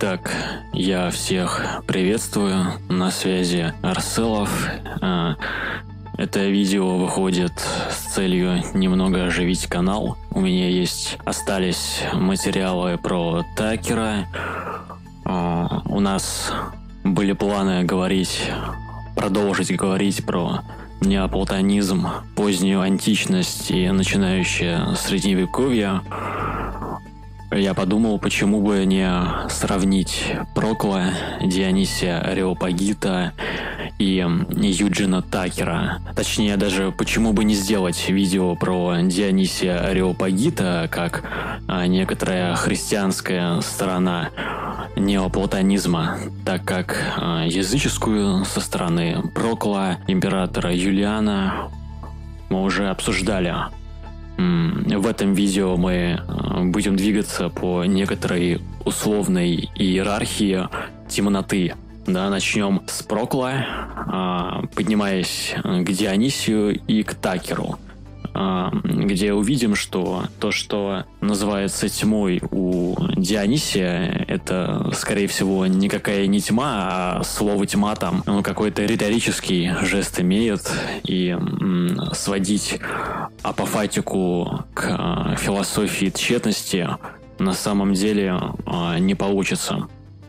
Итак, я всех приветствую. На связи Арселов. А, это видео выходит с целью немного оживить канал. У меня есть остались материалы про Такера. А, у нас были планы говорить, продолжить говорить про неоплатонизм, позднюю античность и начинающее средневековье. Я подумал, почему бы не сравнить Прокла, Дионисия Ареопагита и Юджина Такера. Точнее, даже почему бы не сделать видео про Дионисия Ареопагита, как а, некоторая христианская сторона неоплатонизма, так как а, языческую со стороны Прокла, императора Юлиана мы уже обсуждали. В этом видео мы э, будем двигаться по некоторой условной иерархии темноты. Да, начнем с Прокла, а, поднимаясь к Дионисию и к Такеру. А, где увидим, что то, что называется тьмой у Дионисия, это, скорее всего, никакая не тьма, а слово тьма там ну, какой-то риторический жест имеет, и сводить апофатику к а, философии тщетности на самом деле а, не получится.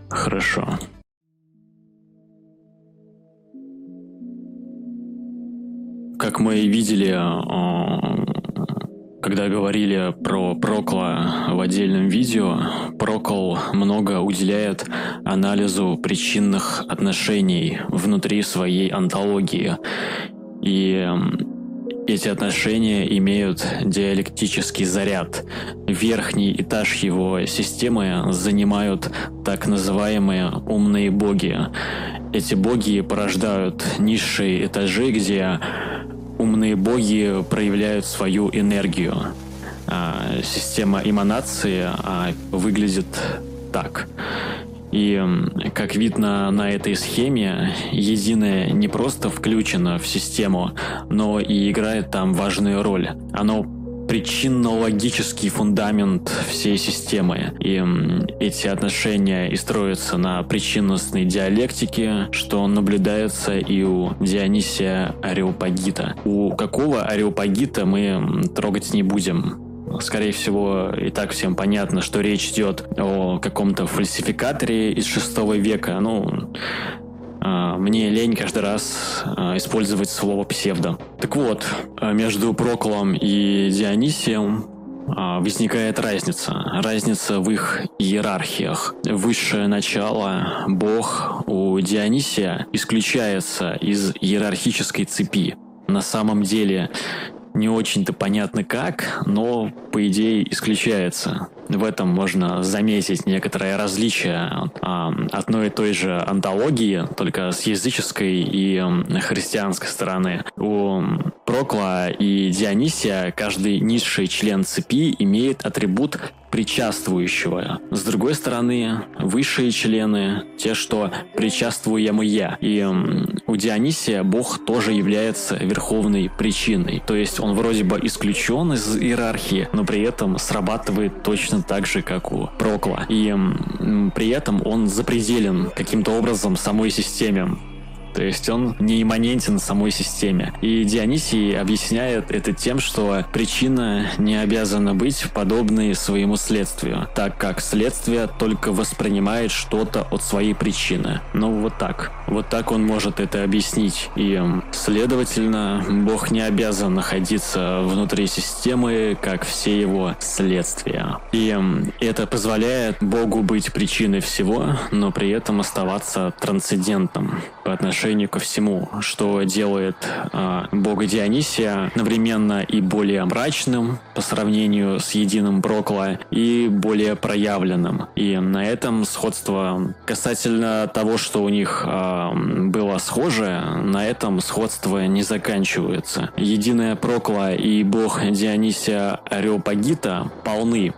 Хорошо. Как мы видели, э, когда говорили про Прокла в отдельном видео, Прокол много уделяет анализу причинных отношений внутри своей антологии. И эти отношения имеют диалектический заряд. Верхний этаж его системы занимают так называемые умные боги. Эти боги порождают низшие этажи, где умные боги проявляют свою энергию. А, система эманации а, выглядит так. И, как видно на этой схеме, единое не просто включено в систему, но и играет там важную роль. Оно причинно-логический фундамент всей системы. И эти отношения и строятся на причинностной диалектике, что наблюдается и у Дионисия Ареопагита. У какого Ареопагита мы трогать не будем. Скорее всего, и так всем понятно, что речь идет о каком-то фальсификаторе из шестого века. Ну, а, мне лень каждый раз а, использовать слово псевдо. Так вот, а, между Проклом и Дионисием возникает разница. Разница в их иерархиях. Высшее начало, бог у Дионисия исключается из иерархической цепи. На самом деле не очень-то понятно как, но по идее исключается. В этом можно заметить некоторое различие а, одной и той же антологии, только с языческой и христианской стороны. У Прокла и Дионисия каждый низший член цепи имеет атрибут причаствующего. С другой стороны, высшие члены, те, что причаствуемые. И у Дионисия Бог тоже является верховной причиной. То есть он вроде бы исключен из иерархии, но при этом срабатывает точно так же, как у Прокла. И при этом он запределен каким-то образом самой системе. То есть он не имманентен самой системе. И Дионисий объясняет это тем, что причина не обязана быть подобной своему следствию, так как следствие только воспринимает что-то от своей причины. Ну вот так. Вот так он может это объяснить. И, следовательно, Бог не обязан находиться внутри системы, как все его следствия. И это позволяет Богу быть причиной всего, но при этом оставаться трансцендентным по отношению ко всему, что делает э, бога Дионисия одновременно и более мрачным по сравнению с единым Прокла и более проявленным. И на этом сходство касательно того, что у них э, было схоже, на этом сходство не заканчивается. Единая Прокла и бог Дионисия Ареопагита полны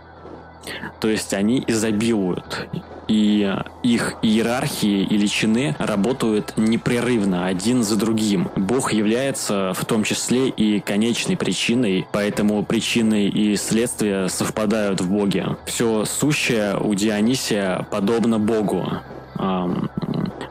то есть они изобилуют и их иерархии и личины работают непрерывно один за другим. Бог является в том числе и конечной причиной, поэтому причины и следствия совпадают в Боге. Все сущее у Дионисия подобно Богу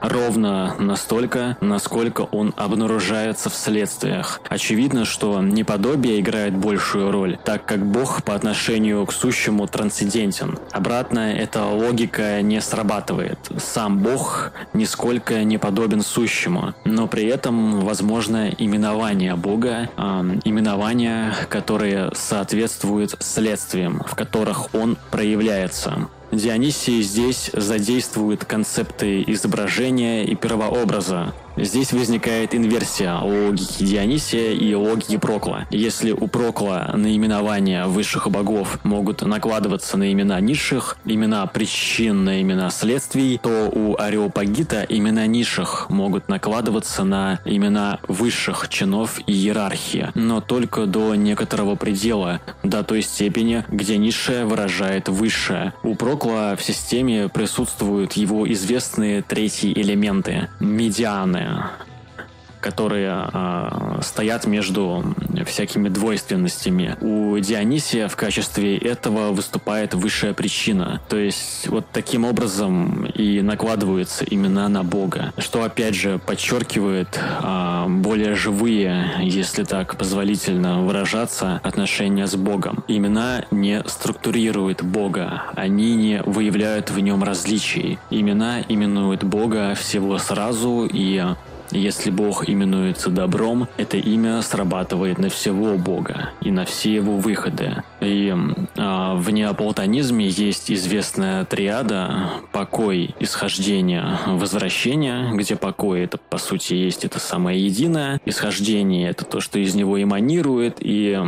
ровно настолько, насколько он обнаружается в следствиях. Очевидно, что неподобие играет большую роль, так как Бог по отношению к сущему трансцендентен. Обратно эта логика не срабатывает. Сам Бог нисколько не подобен сущему, но при этом возможно именование Бога, э, именования, которые соответствуют следствиям, в которых он проявляется. Дионисий здесь задействует концепты изображения и первообраза, Здесь возникает инверсия логики Дионисия и логики Прокла. Если у Прокла наименования высших богов могут накладываться на имена низших, имена причин на имена следствий, то у Ареопагита имена низших могут накладываться на имена высших чинов и иерархии, но только до некоторого предела, до той степени, где низшее выражает высшее. У Прокла в системе присутствуют его известные третьи элементы – медианы, there. Которые э, стоят между всякими двойственностями. У Дионисия в качестве этого выступает высшая причина. То есть вот таким образом и накладываются имена на Бога, что опять же подчеркивает э, более живые, если так позволительно выражаться, отношения с Богом. Имена не структурируют Бога, они не выявляют в нем различий. Имена именуют Бога всего сразу и если Бог именуется добром, это имя срабатывает на всего Бога и на все его выходы. И а, в неоплатонизме есть известная триада покой, исхождение, возвращение, где покой это по сути есть это самое единое, исхождение это то, что из него эманирует, и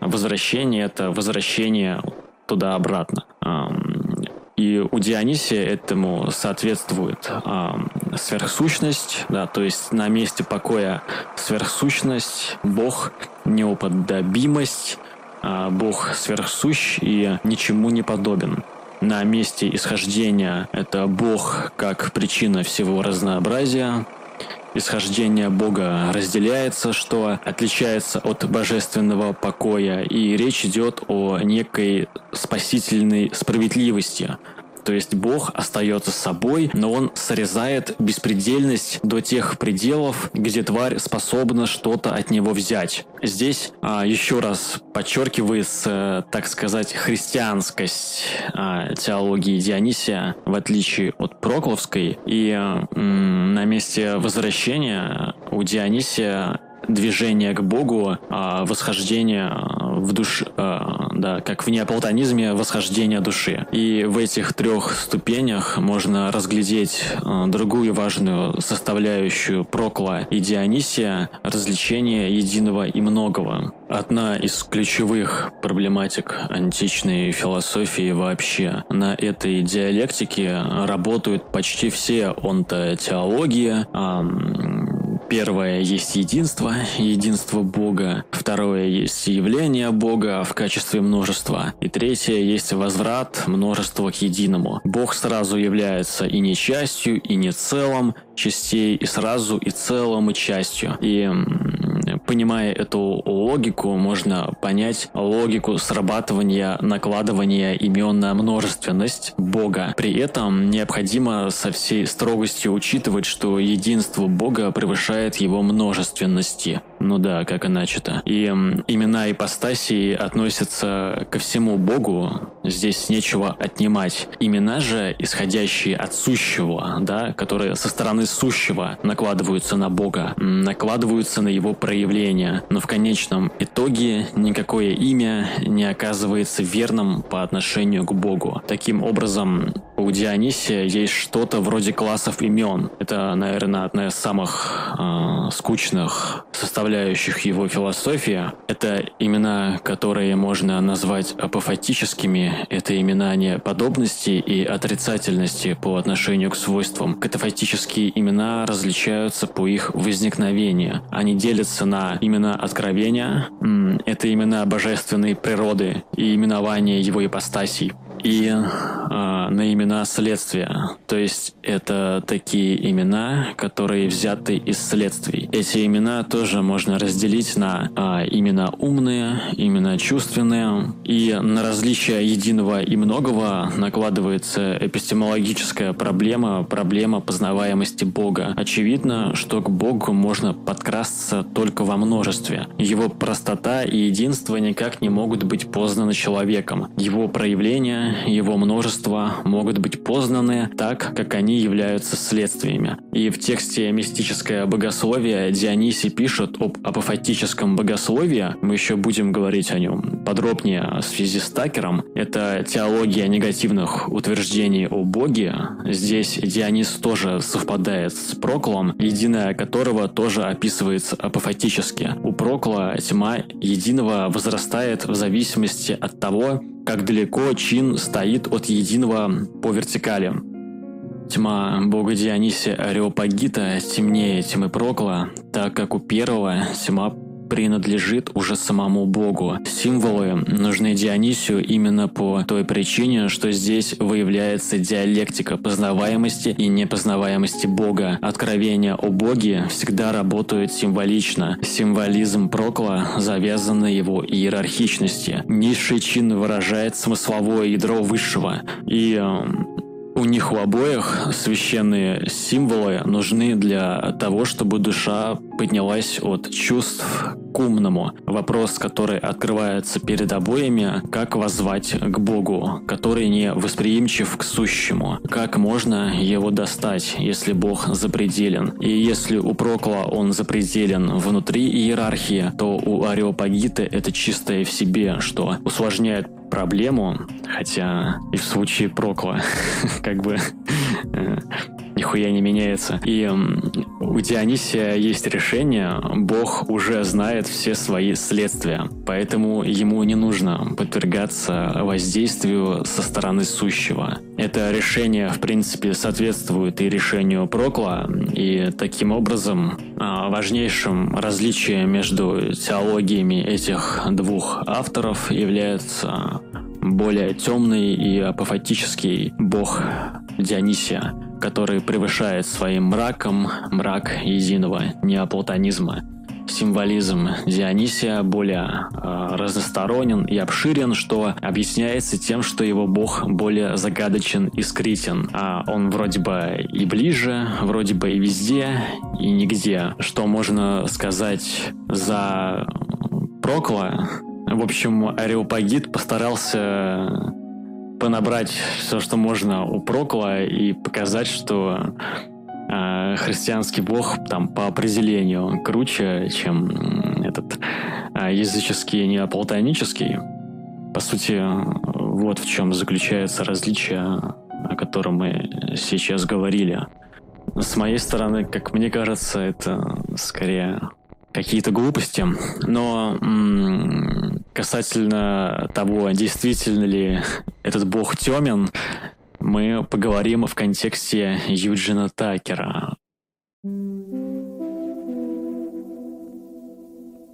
возвращение это возвращение туда-обратно. И у Дионисия этому соответствует э, сверхсущность, да, то есть на месте покоя сверхсущность, Бог, неуподобимость, э, Бог сверхсущ и ничему не подобен. На месте исхождения это Бог как причина всего разнообразия, исхождение Бога разделяется, что отличается от божественного покоя, и речь идет о некой спасительной справедливости, то есть Бог остается собой, но он срезает беспредельность до тех пределов, где тварь способна что-то от него взять. Здесь а, еще раз подчеркивается, так сказать, христианскость а, теологии Дионисия, в отличие от Прокловской. И м, на месте возвращения у Дионисия движение к Богу, а восхождение в душ, а, да, как в неоплатонизме восхождение души. И в этих трех ступенях можно разглядеть а, другую важную составляющую Прокла и Дионисия – развлечение единого и многого. Одна из ключевых проблематик античной философии вообще. На этой диалектике работают почти все онтотеологии, Первое есть единство, единство Бога. Второе есть явление Бога в качестве множества. И третье есть возврат множества к единому. Бог сразу является и не частью, и не целым частей, и сразу и целым, и частью. И понимая эту логику, можно понять логику срабатывания накладывания имен на множественность Бога. При этом необходимо со всей строгостью учитывать, что единство Бога превышает его множественности. Ну да, как иначе-то. И имена ипостасии относятся ко всему Богу, здесь нечего отнимать. Имена же, исходящие от сущего, да, которые со стороны сущего накладываются на Бога, накладываются на его проявление, но в конечном итоге никакое имя не оказывается верным по отношению к Богу. Таким образом, у Дионисия есть что-то вроде классов имен. Это, наверное, одна из самых э, скучных составляющих его философии. Это имена, которые можно назвать апофатическими. Это имена не подобности и отрицательности по отношению к свойствам. Катафатические имена различаются по их возникновению. Они делятся на имена откровения, это имена божественной природы и именование его ипостасей и э, на имена следствия. То есть это такие имена, которые взяты из следствий. Эти имена тоже можно разделить на э, имена умные, имена чувственные, и на различие единого и многого накладывается эпистемологическая проблема, проблема познаваемости Бога. Очевидно, что к Богу можно подкрасться только во множестве. Его простота и единство никак не могут быть познаны человеком. Его проявления, его множество могут быть познаны так, как они являются следствиями. И в тексте «Мистическое богословие» Дионисий пишет об апофатическом богословии, мы еще будем говорить о нем подробнее в связи с Такером. Это теология негативных утверждений о Боге. Здесь Дионис тоже совпадает с Проклом, единое которого тоже описывается апофатически. У Прокла тьма единого возрастает в зависимости от того, как далеко чин стоит от единого по вертикали. Тьма бога Дионисия Ареопагита темнее тьмы Прокла, так как у первого тьма принадлежит уже самому Богу. Символы нужны Дионисию именно по той причине, что здесь выявляется диалектика познаваемости и непознаваемости Бога. Откровения о Боге всегда работают символично. Символизм Прокла завязан на его иерархичности. Низший чин выражает смысловое ядро высшего. И э, у них у обоих священные символы нужны для того, чтобы душа поднялась от чувств к умному. Вопрос, который открывается перед обоими, как воззвать к Богу, который не восприимчив к сущему. Как можно его достать, если Бог запределен? И если у Прокла он запределен внутри иерархии, то у Ареопагиты это чистое в себе, что усложняет проблему, хотя и в случае Прокла как бы э, нихуя не меняется. И у Дионисия есть решение, Бог уже знает все свои следствия, поэтому ему не нужно подвергаться воздействию со стороны сущего. Это решение, в принципе, соответствует и решению Прокла, и таким образом а, важнейшим различием между теологиями этих двух авторов является более темный и апофатический бог Дионисия, который превышает своим мраком мрак единого неоплатонизма. Символизм Дионисия более э, разносторонен и обширен, что объясняется тем, что его бог более загадочен и скритен. А он вроде бы и ближе, вроде бы и везде, и нигде. Что можно сказать за Прокла, в общем, Ареопагит постарался понабрать все, что можно у Прокла и показать, что э, христианский бог там по определению круче, чем этот э, языческий неоплатонический. По сути, вот в чем заключается различие, о котором мы сейчас говорили. С моей стороны, как мне кажется, это скорее какие-то глупости. Но касательно того, действительно ли этот бог темен, мы поговорим в контексте Юджина Такера.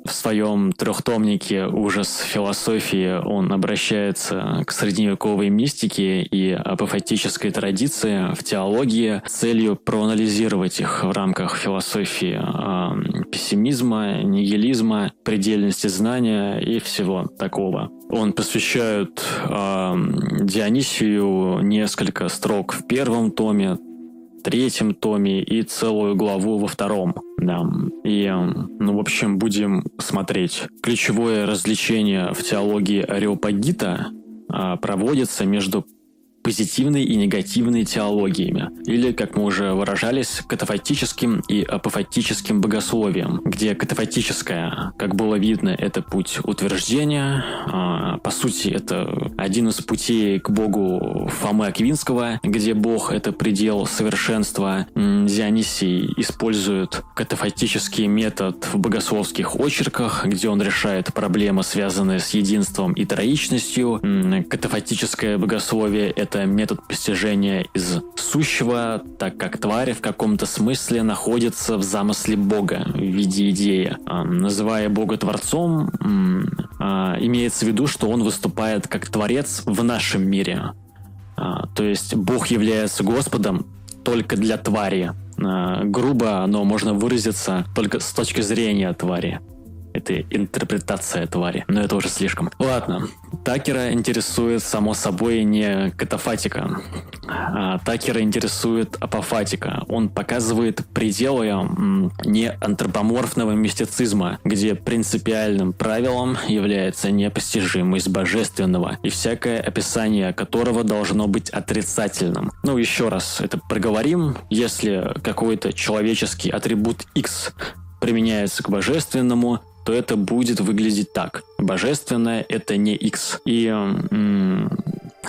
В своем трехтомнике «Ужас философии» он обращается к средневековой мистике и апофатической традиции в теологии с целью проанализировать их в рамках философии э, пессимизма, нигилизма, предельности знания и всего такого. Он посвящает э, Дионисию несколько строк в первом томе, третьем томе и целую главу во втором. Да. И, ну, в общем, будем смотреть. Ключевое развлечение в теологии Ареопагита а, проводится между позитивной и негативной теологиями, или, как мы уже выражались, катафатическим и апофатическим богословием, где катафатическое, как было видно, это путь утверждения, а, по сути, это один из путей к богу Фомы Аквинского, где бог — это предел совершенства. Дионисий использует катафатический метод в богословских очерках, где он решает проблемы, связанные с единством и троичностью. Катафатическое богословие — это это метод постижения из сущего, так как тварь в каком-то смысле находится в замысле Бога в виде идеи. А, называя Бога Творцом, а, имеется в виду, что он выступает как Творец в нашем мире. А, то есть Бог является Господом только для твари. Грубо, но можно выразиться только с точки зрения твари. Это интерпретация твари. Но это уже слишком. Ладно. Такера интересует, само собой, не катафатика. А Такера интересует апофатика. Он показывает пределы не антропоморфного мистицизма, где принципиальным правилом является непостижимость божественного, и всякое описание которого должно быть отрицательным. Ну, еще раз это проговорим. Если какой-то человеческий атрибут X применяется к божественному, то это будет выглядеть так. Божественное — это не X. И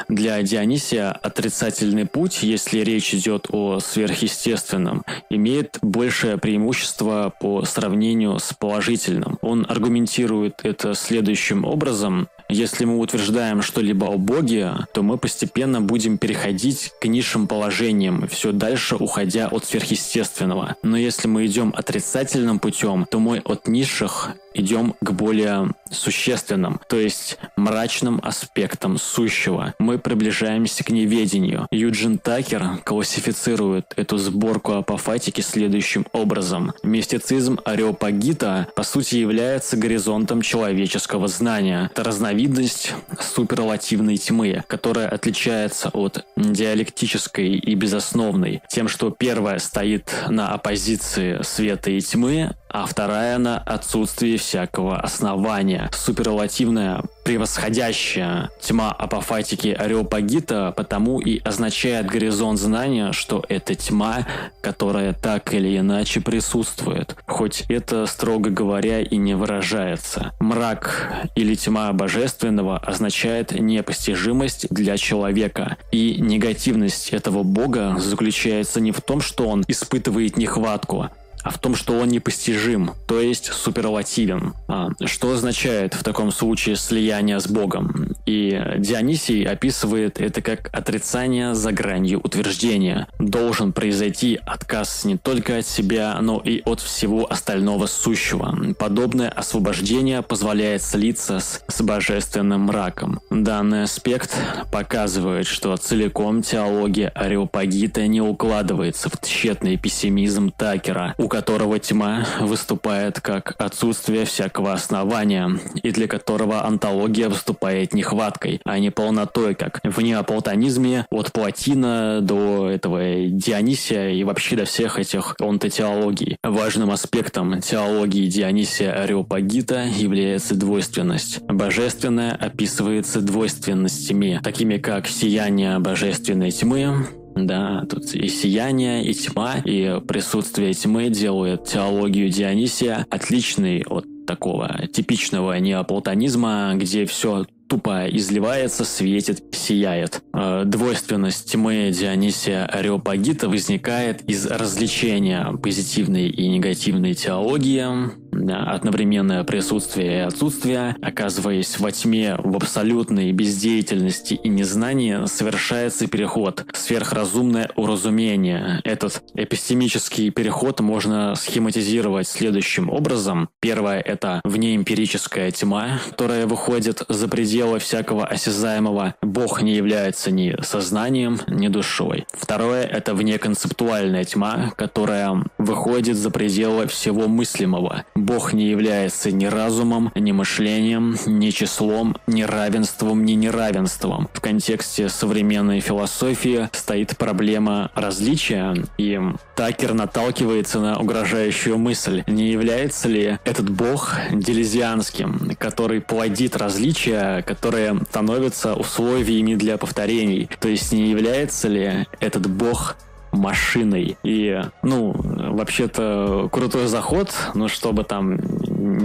для Дионисия отрицательный путь, если речь идет о сверхъестественном, имеет большее преимущество по сравнению с положительным. Он аргументирует это следующим образом. Если мы утверждаем что-либо о Боге, то мы постепенно будем переходить к низшим положениям, все дальше уходя от сверхъестественного. Но если мы идем отрицательным путем, то мы от низших идем к более существенным, то есть мрачным аспектам сущего. Мы приближаемся к неведению. Юджин Такер классифицирует эту сборку апофатики следующим образом. Мистицизм Ареопагита по сути является горизонтом человеческого знания. Это разновидность суперлативной тьмы, которая отличается от диалектической и безосновной тем, что первая стоит на оппозиции света и тьмы, а вторая на отсутствие всякого основания. Суперлативная превосходящая тьма апофатики Ареопагита потому и означает горизонт знания, что это тьма, которая так или иначе присутствует, хоть это, строго говоря, и не выражается. Мрак или тьма божественного означает непостижимость для человека, и негативность этого бога заключается не в том, что он испытывает нехватку, а в том, что он непостижим, то есть суперлативен. А, что означает в таком случае слияние с Богом? И Дионисий описывает это как отрицание за гранью утверждения. Должен произойти отказ не только от себя, но и от всего остального сущего. Подобное освобождение позволяет слиться с, с божественным мраком. Данный аспект показывает, что целиком теология Ареопагита не укладывается в тщетный пессимизм Такера, у которого тьма выступает как отсутствие всякого основания, и для которого антология выступает нехваткой, а не полнотой, как в неоплатонизме от Платина до этого Дионисия и вообще до всех этих онтотеологий. Важным аспектом теологии Дионисия Ареопагита является двойственность. Божественное описывается двойственностями, такими как сияние божественной тьмы, да, тут и сияние, и тьма, и присутствие тьмы делают теологию Дионисия отличной от такого типичного неоплатонизма, где все тупо изливается, светит, сияет. Э, двойственность тьмы Дионисия Ареопагита возникает из развлечения позитивной и негативной теологии, одновременное присутствие и отсутствие, оказываясь во тьме, в абсолютной бездеятельности и незнании, совершается переход, сверхразумное уразумение. Этот эпистемический переход можно схематизировать следующим образом. Первое — это внеэмпирическая тьма, которая выходит за пределы всякого осязаемого. Бог не является ни сознанием, ни душой. Второе — это внеконцептуальная тьма, которая выходит за пределы всего мыслимого. Бог не является ни разумом, ни мышлением, ни числом, ни равенством, ни неравенством. В контексте современной философии стоит проблема различия, и Такер наталкивается на угрожающую мысль. Не является ли этот Бог делезианским, который плодит различия, которые становятся условиями для повторений? То есть не является ли этот Бог машиной. И, ну, вообще-то крутой заход, но чтобы там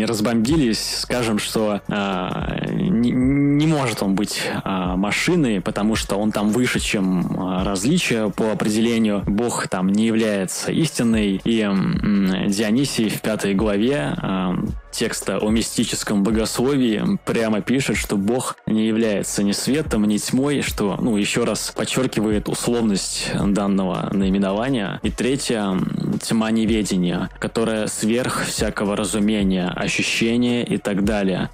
разбомбились, скажем, что э, не, не может он быть э, машиной, потому что он там выше, чем э, различия по определению. Бог там не является истинной. И э, Дионисий в пятой главе э, текста о мистическом богословии прямо пишет, что Бог не является ни светом, ни тьмой, что, ну, еще раз подчеркивает условность данного наименования. И третье — тьма неведения, которая сверх всякого разумения, ощущения и так далее.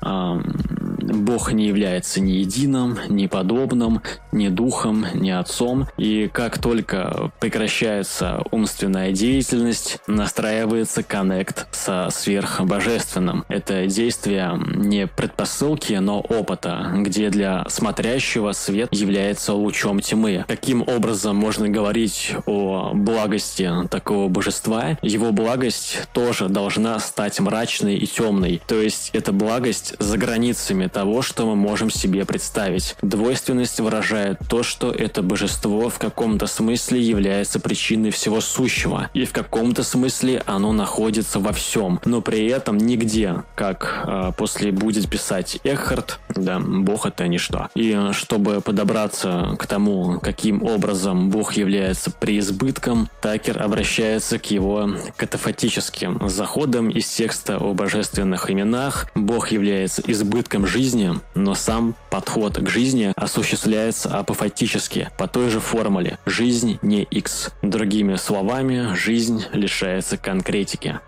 Бог не является ни единым, ни подобным, ни духом, ни отцом. И как только прекращается умственная деятельность, настраивается коннект со сверхбожественным. Это действие не предпосылки, но опыта, где для смотрящего свет является лучом тьмы. Каким образом можно говорить о благости такого божества? Его благость тоже должна стать мрачной и темной. То есть это благость за границами того, что мы можем себе представить. Двойственность выражает то, что это божество в каком-то смысле является причиной всего сущего, и в каком-то смысле оно находится во всем, но при этом нигде, как э, после будет писать Эхард, да, Бог это ничто. И чтобы подобраться к тому, каким образом Бог является преизбытком, Такер обращается к его катафатическим заходам из текста о божественных именах. Бог является избытком жизни жизни, но сам подход к жизни осуществляется апофатически, по той же формуле «жизнь не X». Другими словами, жизнь лишается конкретики.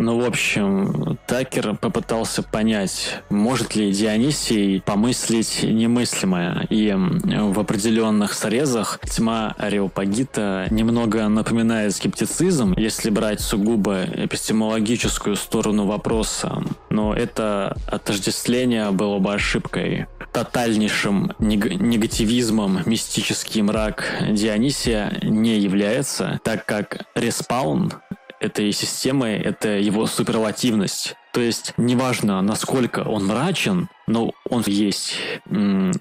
Ну, в общем, Такер попытался понять, может ли Дионисий помыслить немыслимое. И в определенных срезах тьма Ареопагита немного напоминает скептицизм, если брать сугубо эпистемологическую сторону вопроса. Но это отождествление было бы ошибкой. Тотальнейшим нег- негативизмом мистический мрак Дионисия не является, так как респаун этой системы — это его суперлативность. То есть неважно, насколько он мрачен, но он есть.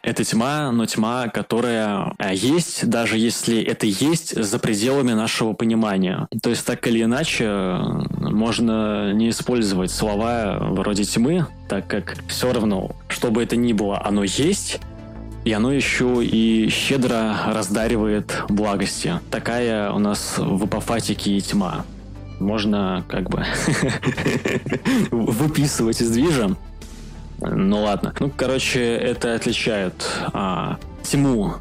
Это тьма, но тьма, которая а, есть, даже если это есть за пределами нашего понимания. То есть так или иначе можно не использовать слова вроде тьмы, так как все равно, что бы это ни было, оно есть, и оно еще и щедро раздаривает благости. Такая у нас в апофатике тьма можно как бы выписывать из движа. Ну ладно. Ну, короче, это отличает а, тьму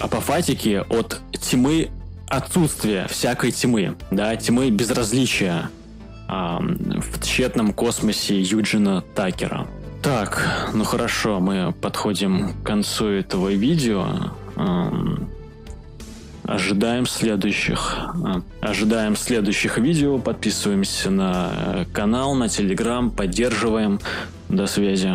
апофатики от тьмы отсутствия всякой тьмы, да, тьмы безразличия а, в тщетном космосе Юджина Такера. Так, ну хорошо, мы подходим к концу этого видео. Ожидаем следующих. Ожидаем следующих видео. Подписываемся на канал, на телеграм, поддерживаем. До связи.